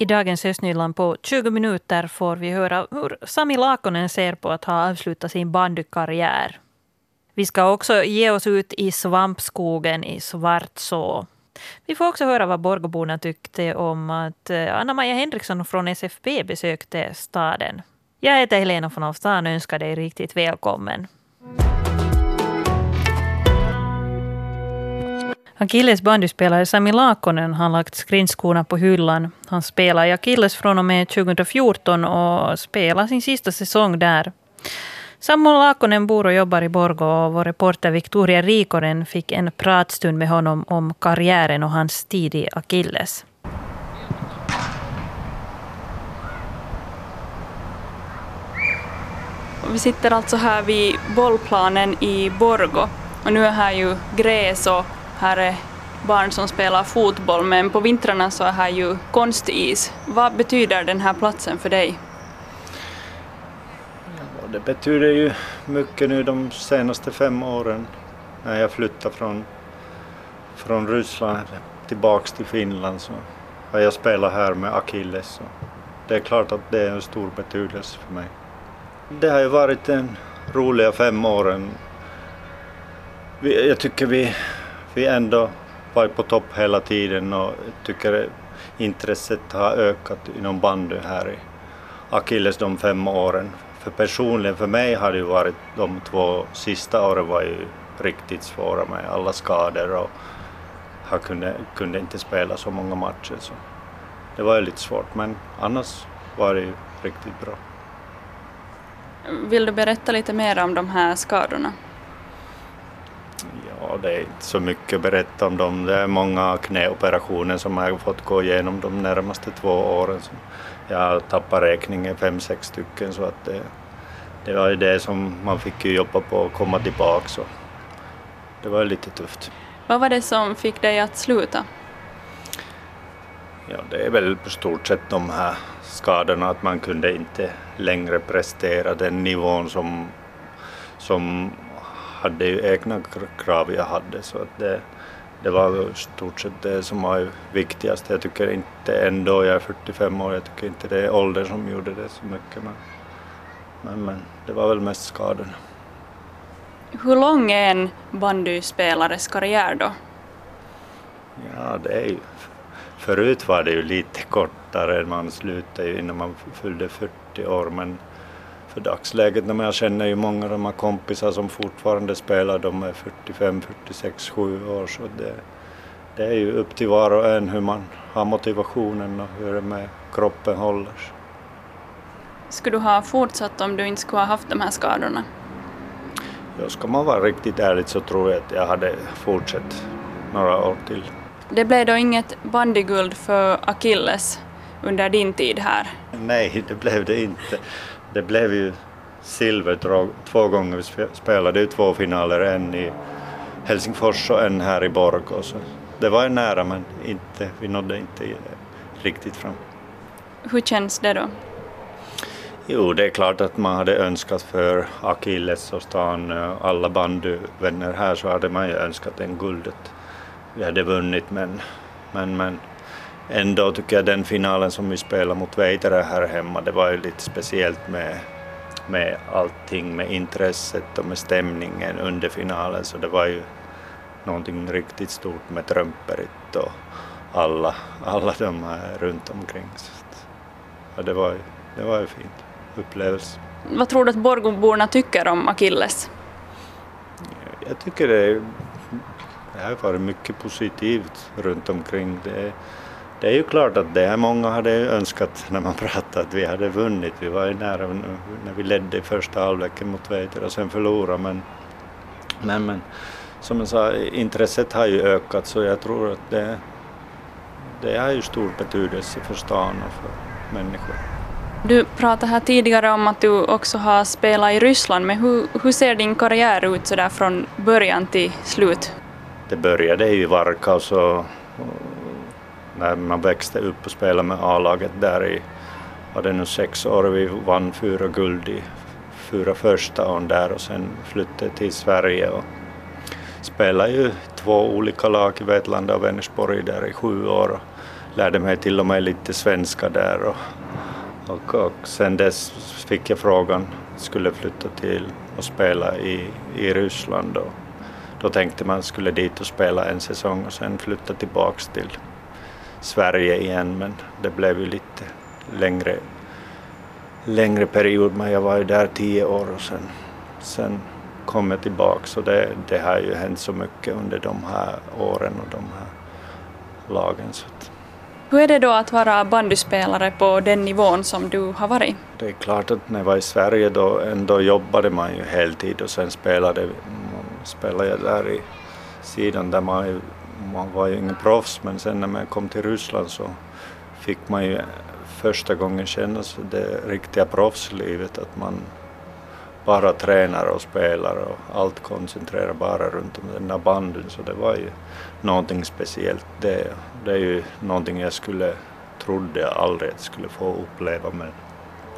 I dagens Östnyland på 20 minuter får vi höra hur Sami Lakonen ser på att ha avslutat sin bandykarriär. Vi ska också ge oss ut i svampskogen i Svartså. Vi får också höra vad Borgåborna tyckte om att eh, Anna-Maja Henriksson från SFP besökte staden. Jag heter Helena von Alfstan och önskar dig riktigt välkommen. Akilles bandyspelare Sami Laakkonen har lagt skridskorna på hyllan. Han spelar i Akilles från och med 2014 och spelar sin sista säsong där. Sammo Laakkonen bor och jobbar i Borgå och vår reporter Victoria Rikonen fick en pratstund med honom om karriären och hans tid i Akilles. Vi sitter alltså här vid bollplanen i Borgå och nu är här ju gräs och här är barn som spelar fotboll men på vintrarna så är här ju konstis. Vad betyder den här platsen för dig? Ja, det betyder ju mycket nu de senaste fem åren när jag flyttade från, från Ryssland tillbaks till Finland så har jag spelat här med Akilles. Så det är klart att det är en stor betydelse för mig. Det har ju varit en roliga fem åren. Jag tycker vi vi ändå varit på topp hela tiden och tycker intresset har ökat inom bandy här i Akilles de fem åren. För personligen för mig har det varit de två sista åren var ju riktigt svåra med alla skador och jag kunde, kunde inte spela så många matcher. Så det var ju lite svårt men annars var det ju riktigt bra. Vill du berätta lite mer om de här skadorna? Ja, det är inte så mycket att berätta om dem. Det är många knäoperationer som jag har fått gå igenom de närmaste två åren. Jag har tappat räkningen, fem, sex stycken, så att det, det var ju det som man fick jobba på att komma tillbaka. Så det var lite tufft. Vad var det som fick dig att sluta? Ja, det är väl på stort sett de här skadorna, att man kunde inte längre prestera den nivån som, som hade ju egna krav jag hade så att det, det var stort sett det som var viktigast. Jag tycker inte ändå, jag är 45 år, jag tycker inte det är åldern som gjorde det så mycket men, men, men det var väl mest skadorna. Hur lång är en bandyspelares karriär då? Ja, det är ju, förut var det ju lite kortare, man slutade ju innan man fyllde 40 år men för dagsläget. Men jag känner ju många av de här kompisar som fortfarande spelar, de är 45, 46, 7 år så det, det är ju upp till var och en hur man har motivationen och hur det med kroppen håller. Skulle du ha fortsatt om du inte skulle ha haft de här skadorna? Ja, ska man vara riktigt ärlig så tror jag att jag hade fortsatt några år till. Det blev då inget bandyguld för Akilles under din tid här? Nej, det blev det inte det blev ju silver två gånger. Vi spelade ju två finaler, en i Helsingfors och en här i Borgå. Så det var ju nära men inte, vi nådde inte riktigt fram. Hur känns det då? Jo, det är klart att man hade önskat för Akilles och stan, alla bandyvänner här, så hade man ju önskat en guldet. Vi hade vunnit men, men, men ändå tycker jag den finalen som vi spelade mot Veitare här hemma, det var ju lite speciellt med, med allting, med intresset och med stämningen under finalen, så det var ju någonting riktigt stort med Trumperit och alla, alla de här runt omkring. Så ja, det var ju, det var ju fint upplevelse. Vad tror du att Borgåborna tycker om Akilles? Jag tycker det, det har varit mycket positivt runt omkring. Det, det är ju klart att det är många hade önskat när man pratade att vi hade vunnit. Vi var ju nära när vi ledde i första halvleken mot Veiter och sen förlorade men, men, men som jag sa, intresset har ju ökat så jag tror att det, det har ju stor betydelse för stan och för människor. Du pratade här tidigare om att du också har spelat i Ryssland, men hur, hur ser din karriär ut sådär från början till slut? Det började i Varkaus och när man växte upp och spelade med A-laget där i, var det nu sex år, vi vann fyra guld i fyra första åren där och sen flyttade till Sverige och spelade ju två olika lag i Vetlanda och Vänersborg där i sju år och lärde mig till och med lite svenska där och, och, och sen dess fick jag frågan, skulle flytta till och spela i, i Ryssland och då tänkte man skulle dit och spela en säsong och sen flytta tillbaks till Sverige igen men det blev ju lite längre, längre period men jag var ju där tio år och sen, sen kom jag tillbaks och det, det har ju hänt så mycket under de här åren och de här lagen. Så att. Hur är det då att vara bandyspelare på den nivån som du har varit? Det är klart att när jag var i Sverige då ändå jobbade man ju heltid och sen spelade, spelade jag där i sidan där man, man var ju ingen proffs men sen när man kom till Ryssland så fick man ju första gången känna det riktiga proffslivet att man bara tränar och spelar och allt koncentrerar bara runt om den där banden så det var ju någonting speciellt det. Det är ju någonting jag skulle trodde jag aldrig att skulle få uppleva men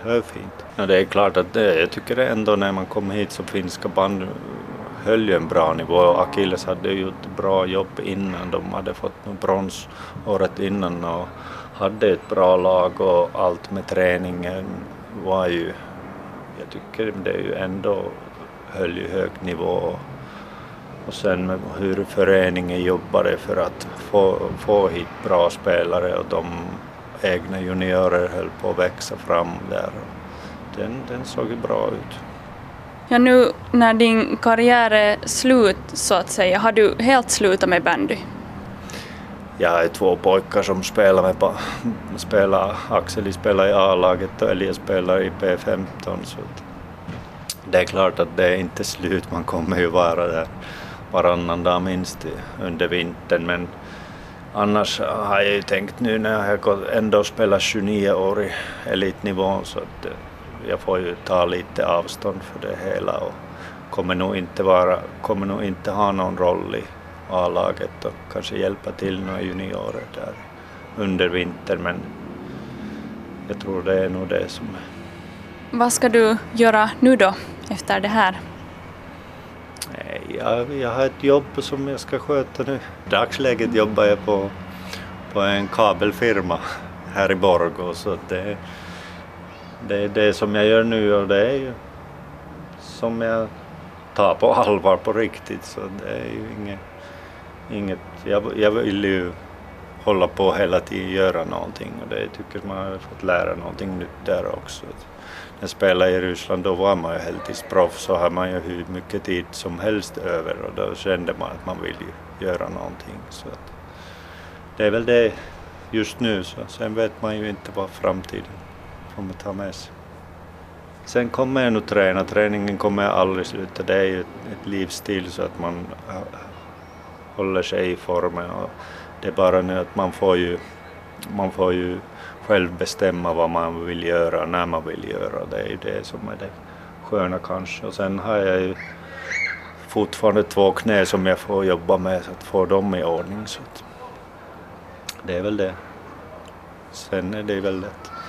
det är fint. Ja, det är klart att det, jag tycker ändå när man kom hit så finska band höll ju en bra nivå. Akilles hade gjort ett bra jobb innan, de hade fått brons året innan och hade ett bra lag och allt med träningen var ju jag tycker det är ju ändå höll ju hög nivå. Och sen med hur föreningen jobbade för att få, få hit bra spelare och de egna juniorer höll på att växa fram där. Den, den såg ju bra ut. Ja, nu när din karriär är slut så att säga, har du helt slutat med bandy? Jag har två pojkar som spelar med spelar, Axel spelar i A-laget och Elias spelar i P15 så det är klart att det är inte slut, man kommer ju vara där varannan dag minst under vintern men annars har jag ju tänkt nu när jag ändå spelar 29 år i elitnivån så att jag får ju ta lite avstånd för det hela och kommer nog inte, vara, kommer nog inte ha någon roll i A-laget och kanske hjälpa till några juniorer där under vintern men jag tror det är nog det som är. Vad ska du göra nu då efter det här? Jag, jag har ett jobb som jag ska sköta nu. I dagsläget jobbar jag på, på en kabelfirma här i Borgå så det, det är det som jag gör nu och det är ju som jag tar på allvar på riktigt så det är ju inget inget, jag, jag vill ju hålla på hela tiden göra någonting och det tycker man har fått lära någonting nytt där också. När jag spelade i Ryssland då var man ju heltidsproffs så har man ju hur mycket tid som helst över och då kände man att man vill ju göra någonting. Så att det är väl det just nu så sen vet man ju inte vad framtiden kommer ta med sig. Sen kommer jag nog träna, träningen kommer jag aldrig sluta. Det är ju ett livsstil så att man äh, äh, håller sig i formen. Och det är bara nu att man får ju, man får ju själv bestämma vad man vill göra, när man vill göra. Det är ju det som är det sköna kanske. Och sen har jag ju fortfarande två knä som jag får jobba med så att få dem i ordning. Så att det är väl det. Sen är det väl lätt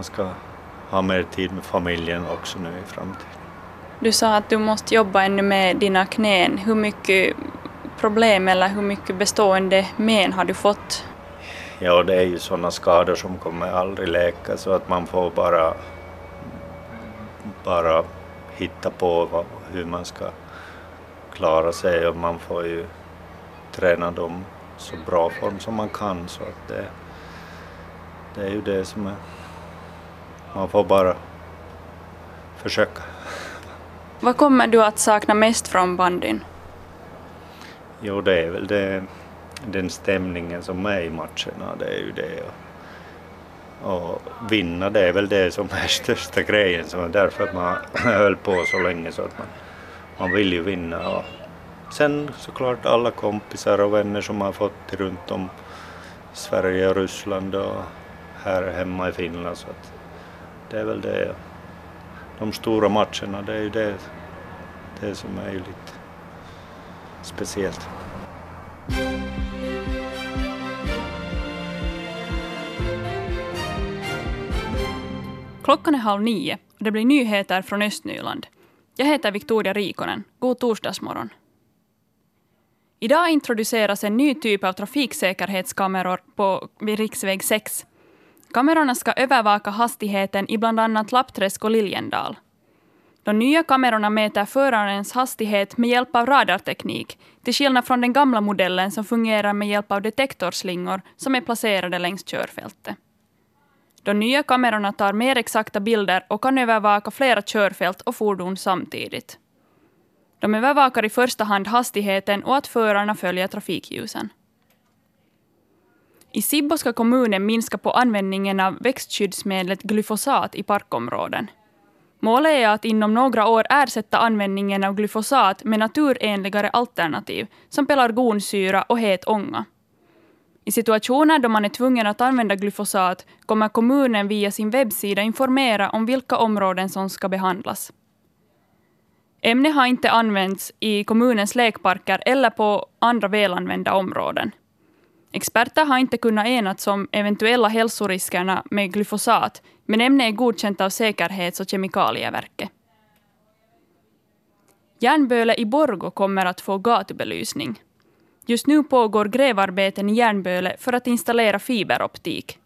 man ska ha mer tid med familjen också nu i framtiden. Du sa att du måste jobba ännu med dina knän. Hur mycket problem eller hur mycket bestående men har du fått? Ja, det är ju sådana skador som kommer aldrig läka så att man får bara, bara hitta på vad, hur man ska klara sig och man får ju träna dem så bra form som man kan så att det, det är ju det som är, man får bara försöka. Vad kommer du att sakna mest från bandyn? Jo, det är väl det, den stämningen som är i matcherna, det är ju det. Och, och vinna, det är väl det som är största grejen, så därför att man höll på så länge så att man, man vill ju vinna. Och sen såklart alla kompisar och vänner som har fått runt om Sverige och Ryssland och här hemma i Finland. Så att det är väl det. De stora matcherna, det är ju det, det som är ju lite speciellt. Klockan är halv nio och det blir nyheter från Östnyland. Jag heter Victoria Rikonen. God torsdagsmorgon. Idag introduceras en ny typ av trafiksäkerhetskameror på riksväg 6. Kamerorna ska övervaka hastigheten i bland annat Lappträsk och Liljendal. De nya kamerorna mäter förarens hastighet med hjälp av radarteknik, till skillnad från den gamla modellen som fungerar med hjälp av detektorslingor som är placerade längs körfältet. De nya kamerorna tar mer exakta bilder och kan övervaka flera körfält och fordon samtidigt. De övervakar i första hand hastigheten och att förarna följer trafikljusen. I Sibbo ska kommunen minska på användningen av växtskyddsmedlet glyfosat i parkområden. Målet är att inom några år ersätta användningen av glyfosat med naturenligare alternativ som pelargonsyra och het ånga. I situationer då man är tvungen att använda glyfosat kommer kommunen via sin webbsida informera om vilka områden som ska behandlas. Ämnet har inte använts i kommunens lekparker eller på andra välanvända områden. Experter har inte kunnat enas om eventuella hälsoriskerna med glyfosat, men ämnet är godkänt av Säkerhets och kemikalieverket. Järnböle i Borgo kommer att få gatubelysning. Just nu pågår grävarbeten i Järnböle för att installera fiberoptik.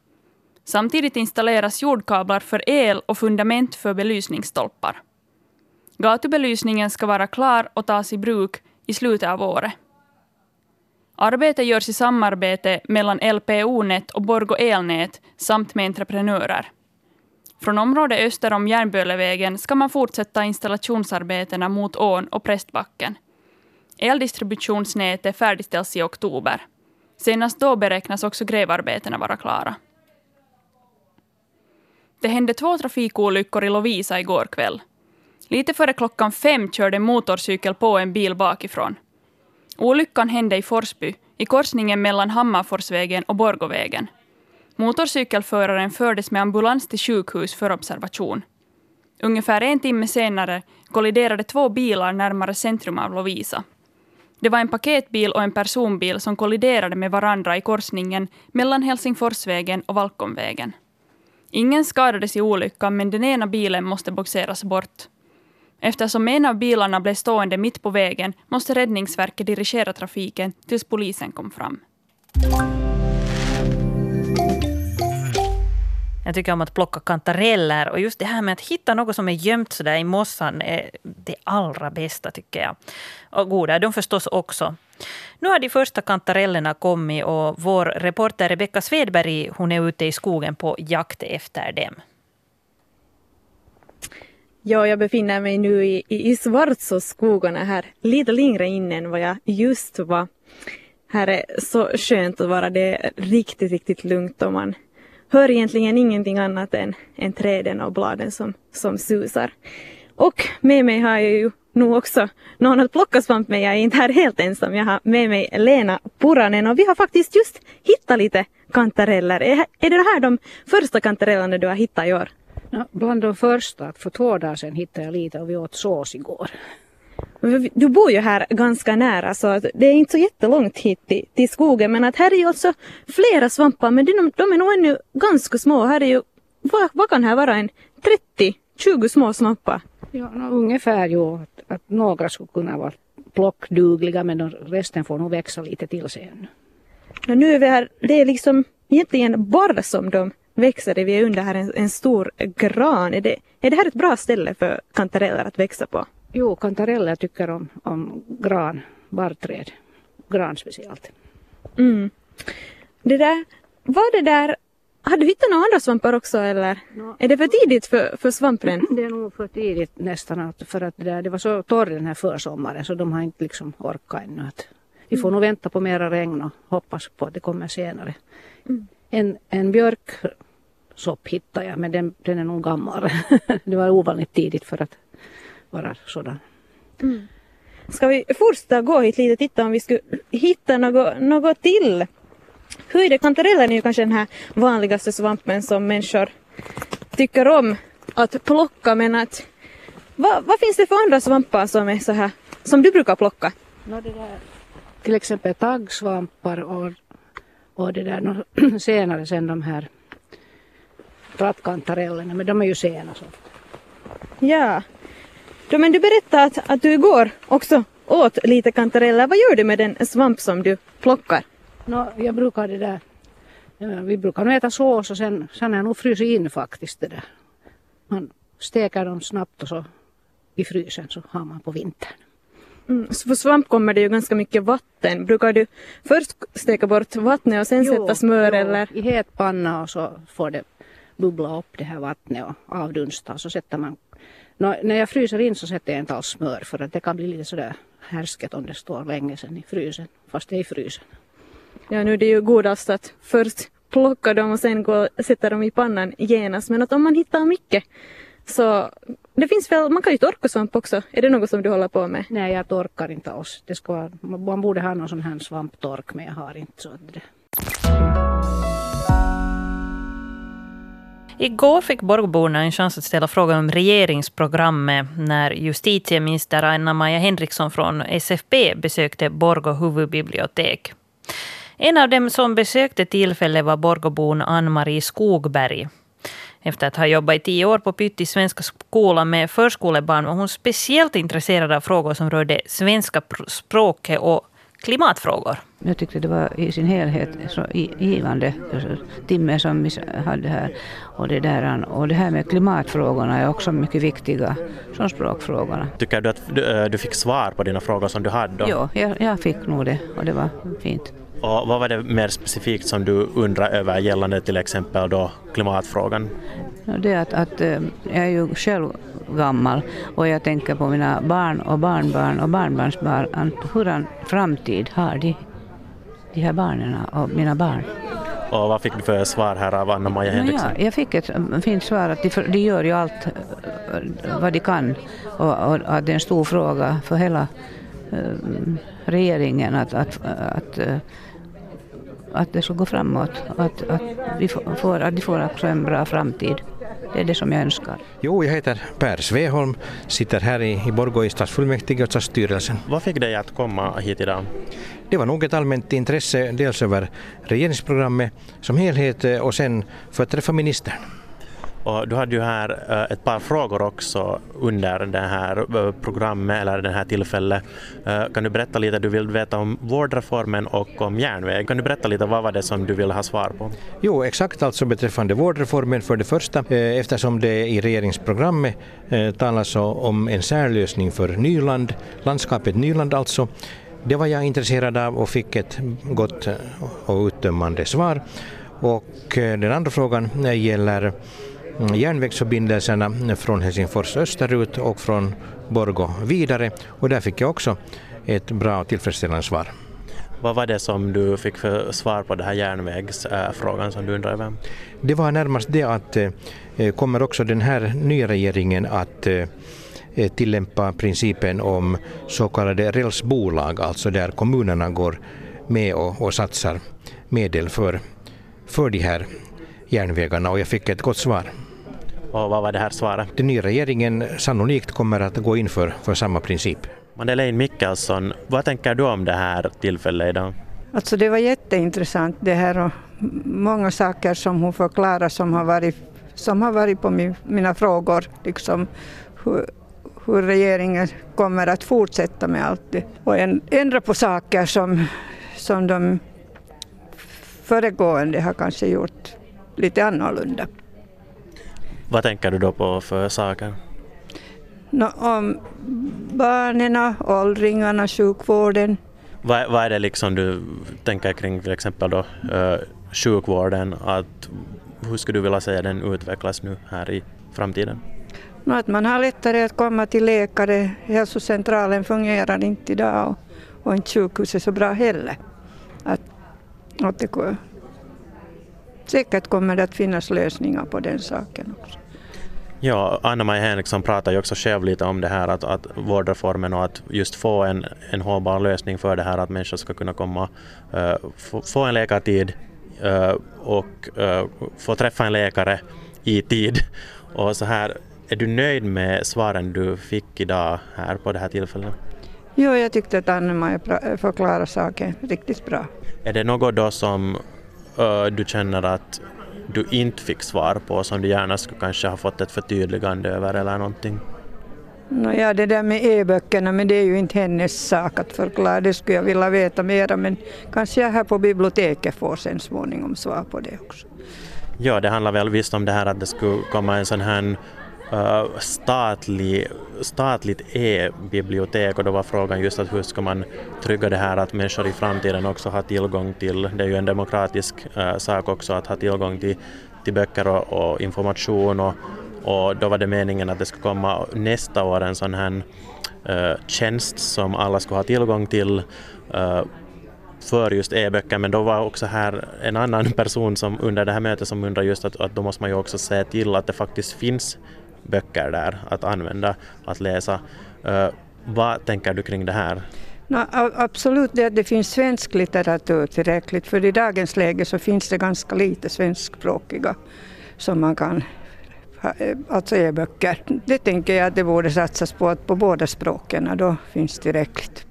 Samtidigt installeras jordkablar för el och fundament för belysningsstolpar. Gatubelysningen ska vara klar och tas i bruk i slutet av året. Arbetet görs i samarbete mellan LPO-nät och Borgo Elnät samt med entreprenörer. Från området öster om Järnbölevägen ska man fortsätta installationsarbetena mot ån och Prästbacken. Eldistributionsnätet färdigställs i oktober. Senast då beräknas också grävarbetena vara klara. Det hände två trafikolyckor i Lovisa igår kväll. Lite före klockan fem körde en motorcykel på en bil bakifrån. Olyckan hände i Forsby, i korsningen mellan Hammarforsvägen och Borgovägen. Motorcykelföraren fördes med ambulans till sjukhus för observation. Ungefär en timme senare kolliderade två bilar närmare centrum av Lovisa. Det var en paketbil och en personbil som kolliderade med varandra i korsningen mellan Helsingforsvägen och Valkomvägen. Ingen skadades i olyckan, men den ena bilen måste boxeras bort. Eftersom en av bilarna blev stående mitt på vägen måste Räddningsverket dirigera trafiken tills polisen kom fram. Jag tycker om att plocka kantareller och just det här med att hitta något som är gömt sådär i mossan är det allra bästa tycker jag. Och goda de förstås också. Nu har de första kantarellerna kommit och vår reporter Rebecka Svedberg hon är ute i skogen på jakt efter dem. Ja, jag befinner mig nu i, i, i Svartsåsskogarna här, lite längre in än vad jag just var. Här är så skönt att vara, det är riktigt, riktigt lugnt och man hör egentligen ingenting annat än, än träden och bladen som, som susar. Och med mig har jag ju nu också någon att plocka svamp med. Jag är inte här helt ensam. Jag har med mig Lena Puranen och vi har faktiskt just hittat lite kantareller. Är, är det här de första kantarellerna du har hittat i år? Ja, bland de första, för två dagar sedan hittade jag lite och vi åt sås igår. Du bor ju här ganska nära så det är inte så jättelångt hit till, till skogen men att här är ju alltså flera svampar men de, de är nog ännu ganska små. Här är ju, vad, vad kan här vara en 30-20 små svampar? Ja, no, ungefär ju att, att några skulle kunna vara plockdugliga men de, resten får nog växa lite till sig ännu. Ja, nu är vi här, det är liksom egentligen bara som de växer det. Vi är under här en, en stor gran. Är det, är det här ett bra ställe för kantareller att växa på? Jo, kantareller tycker om, om gran, barrträd. Gran speciellt. Mm. Det där, var det där, har du hittat några andra svampar också eller? No. Är det för tidigt för, för svampen? Det är nog för tidigt nästan för att det, där, det var så torr den här försommaren så de har inte liksom orkat ännu. Att vi får mm. nog vänta på mera regn och hoppas på att det kommer senare. Mm. En, en björksopp hittade jag men den, den är nog gammal. det var ovanligt tidigt för att vara sådan. Mm. Ska vi fortsätta gå hit lite och titta om vi skulle hitta något, något till? Hur är det? Kantarellen är ju kanske den här vanligaste svampen som människor tycker om att plocka men att vad, vad finns det för andra svampar som är så här som du brukar plocka? No, det där, till exempel taggsvampar och, och det där no, senare sen de här trattkantarellerna men de är ju sena. Så. Ja, då, men du berättade att, att du igår också åt lite kantareller. Vad gör du med den svamp som du plockar? No, jag brukar det där, ja, vi brukar nog äta sås och sen, sen har jag nog frusit in faktiskt det där. Man steker dem snabbt och så i frysen så har man på vintern. Mm, för svamp kommer det ju ganska mycket vatten. Brukar du först steka bort vattnet och sen sätta smör jo, eller? i het panna och så får det bubbla upp det här vattnet och avdunsta så sätter man när jag fryser in så sätter jag inte alls smör för att det kan bli lite sådär härsket om det står länge sedan i frysen, fast det är i frysen. Ja, nu är det ju godast att först plocka dem och sen gå sätta dem i pannan genast. Men att om man hittar mycket så det finns väl, man kan ju torka svamp också. Är det något som du håller på med? Nej, jag torkar inte alls. Det ska vara, man borde ha någon sån här svamptork men jag har inte så det. Igår fick Borgåborna en chans att ställa frågor om regeringsprogrammet när justitieminister Anna-Maja Henriksson från SFP besökte Borgå huvudbibliotek. En av dem som besökte tillfället var Borgåbon Ann-Marie Skogberg. Efter att ha jobbat i tio år på Pytti svenska skola med förskolebarn var hon speciellt intresserad av frågor som rörde svenska språket och klimatfrågor. Jag tyckte det var i sin helhet så givande timme som vi hade här. Och det, där, och det här med klimatfrågorna är också mycket viktiga som språkfrågorna. Tycker du att du, du fick svar på dina frågor som du hade? Då? Ja, jag, jag fick nog det och det var fint. Och vad var det mer specifikt som du undrar över gällande till exempel då klimatfrågan? Det är att, att eh, jag är ju själv gammal och jag tänker på mina barn och barnbarn och barnbarnsbarn. Hurdan framtid har de, de här barnen och mina barn? Och vad fick du för svar här av Anna-Maja Henriksson? Ja, jag fick ett fint svar att de, de gör ju allt eh, vad de kan och, och att det är en stor fråga för hela uh, regeringen att, att, att, att att det ska gå framåt. Att, att, vi får, att de får också en bra framtid. Det är det som jag önskar. Jo, jag heter Per Sveholm, sitter här i, i Borgå i stadsfullmäktige och stadsstyrelsen. Vad fick dig att komma hit idag? Det var nog ett allmänt intresse dels över regeringsprogrammet som helhet eh, och sen för att träffa ministern. Och du hade ju här eh, ett par frågor också under det här eh, programmet eller det här tillfället. Eh, kan du berätta lite, du vill veta om vårdreformen och om järnväg. Kan du berätta lite, vad var det som du ville ha svar på? Jo, exakt alltså beträffande vårdreformen för det första, eftersom det i regeringsprogrammet talas om en särlösning för Nyland, landskapet Nyland alltså. Det var jag intresserad av och fick ett gott och uttömmande svar. Och den andra frågan gäller järnvägsförbindelserna från Helsingfors österut och från Borgå vidare och där fick jag också ett bra och tillfredsställande svar. Vad var det som du fick för svar på den här järnvägsfrågan som du undrar över? Det var närmast det att eh, kommer också den här nya regeringen att eh, tillämpa principen om så kallade rälsbolag, alltså där kommunerna går med och, och satsar medel för, för de här järnvägarna och jag fick ett gott svar. Och vad var det här svaret? Den nya regeringen sannolikt kommer att gå in för, för samma princip. Madeleine Mikkelsson, vad tänker du om det här tillfället idag? Alltså det var jätteintressant det här och många saker som hon förklarar som har varit, som har varit på min, mina frågor. Liksom hur, hur regeringen kommer att fortsätta med allt det och ändra på saker som, som de föregående har kanske gjort lite annorlunda. Vad tänker du då på för saker? No, om barnen, åldringarna, sjukvården. Vad, vad är det liksom du tänker kring till exempel då uh, sjukvården? Att, hur skulle du vilja säga den utvecklas nu här i framtiden? No, att man har lättare att komma till läkare. Hälsocentralen fungerar inte idag och, och inte sjukhuset så bra heller. Att, att det, säkert kommer det att finnas lösningar på den saken också. Ja, Anna-Maja Henriksson pratar ju också själv lite om det här att, att vårdreformen och att just få en, en hållbar lösning för det här att människor ska kunna komma, uh, få, få, en läkartid uh, och uh, få träffa en läkare i tid. Och så här, är du nöjd med svaren du fick idag här på det här tillfället? Jo, jag tyckte att Anna-Maja förklarade saken riktigt bra. Är det något då som du känner att du inte fick svar på som du gärna skulle kanske ha fått ett förtydligande över eller någonting? Nåja, det där med e-böckerna, men det är ju inte hennes sak att förklara. Det skulle jag vilja veta mera, men kanske jag här på biblioteket får sen småningom svar på det också. Ja, det handlar väl visst om det här att det skulle komma en sån här statlig, statligt e-bibliotek och då var frågan just att hur ska man trygga det här att människor i framtiden också har tillgång till, det är ju en demokratisk sak också att ha tillgång till, till böcker och, och information och, och då var det meningen att det skulle komma nästa år en sån här tjänst som alla skulle ha tillgång till för just e-böcker, men då var också här en annan person som under det här mötet som undrar just att, att då måste man ju också se till att det faktiskt finns böcker där att använda, att läsa. Uh, vad tänker du kring det här? No, absolut, det, det finns svensk litteratur tillräckligt, för i dagens läge så finns det ganska lite svenskspråkiga som man kan eh, Alltså e-böcker. Det tänker jag att det borde satsas på att på båda språken, då finns tillräckligt.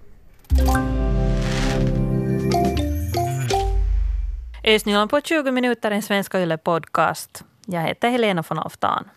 Ösnyland på 20 minuter, en svenska Yle podcast. Jag heter Helena von Aftan.